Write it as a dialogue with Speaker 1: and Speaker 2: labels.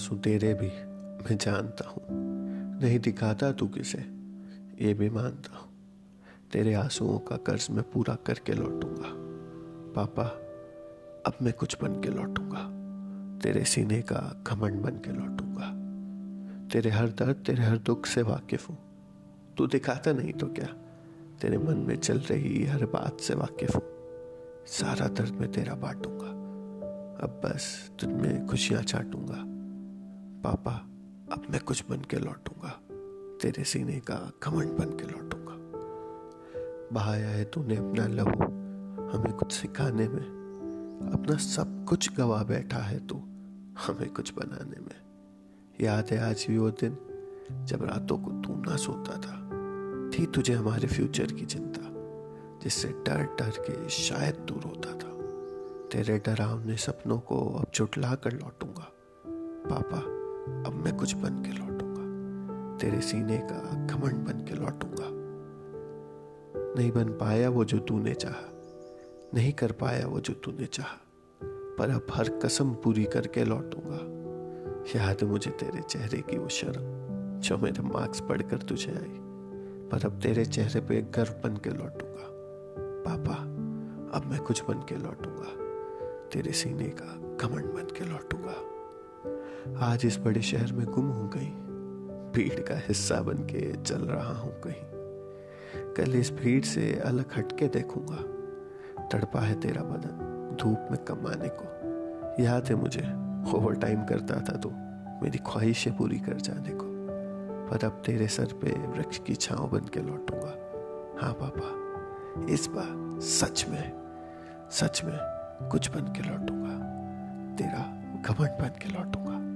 Speaker 1: आँसू तेरे भी मैं जानता हूँ। नहीं दिखाता तू किसे, ये भी मानता हूँ। तेरे आंसुओं का कर्ज मैं पूरा करके लौटूँगा। पापा, अब मैं कुछ बन के लौटूँगा। तेरे सीने का घमंड बन के लौटूँगा। तेरे हर दर्द, तेरे हर दुख से वाकिफ हूँ। तू दिखाता नहीं तो क्या? तेरे मन में चल रही हर बात से वाकिफ हूँ। सारा दर्द मैं तेरा बांटूँगा। अब बस तुझ में खुशियाँ चाटूँगा। पापा, अब मैं कुछ बन के लौटूँगा। तेरे सीने का घमंड बन के लौटूँगा। बहाया है तूने अपना लहू, हमें कुछ सिखाने में। अपना सब कुछ गवा बैठा है तू, हमें कुछ बनाने में। याद है आज भी वो दिन, जब रातों को तू ना सोता था। थी तुझे हमारे फ्यूचर की चिंता, जिससे डर डर के शायद दूर होता था। तेरे डरावने सपनों को अब चुटला कर लौटूँगा। पापा अब मैं कुछ बन के लौटूँगा। तेरे सीने का घमंड बन के लौटूँगा। नहीं बन पाया वो जो तूने चाहा, नहीं कर पाया वो जो तूने चाहा, पर अब हर कसम पूरी करके लौटूँगा। याद मुझे तेरे चेहरे की वो शर्म, जो मेरे मार्क्स पढ़कर तुझे आई, पर अब तेरे चेहरे पे गर्व बन के लौटूँगा। पापा, अब मैं कुछ बन के लौटूँगा। तेरे सीने का घमंड बन के लौटूँगा। आज इस बड़े शहर में गुम हो गई। भीड़ का हिस्सा बन के चल रहा हूँ कहीं। कल इस भीड़ से अलग हटके देखूँगा। तड़पा है तेरा बदन, धूप में कमाने को। याद है मुझे ओवर टाइम करता था तो मेरी ख्वाहिशें पूरी कर जाने को। पर अब तेरे सर पे वृक्ष की छांव बन के लौटूँगा। हाँ पापा, इस बार सच में सच में कुछ बन के लौटूँगा। तेरा घमंड बन के लौटूँगा।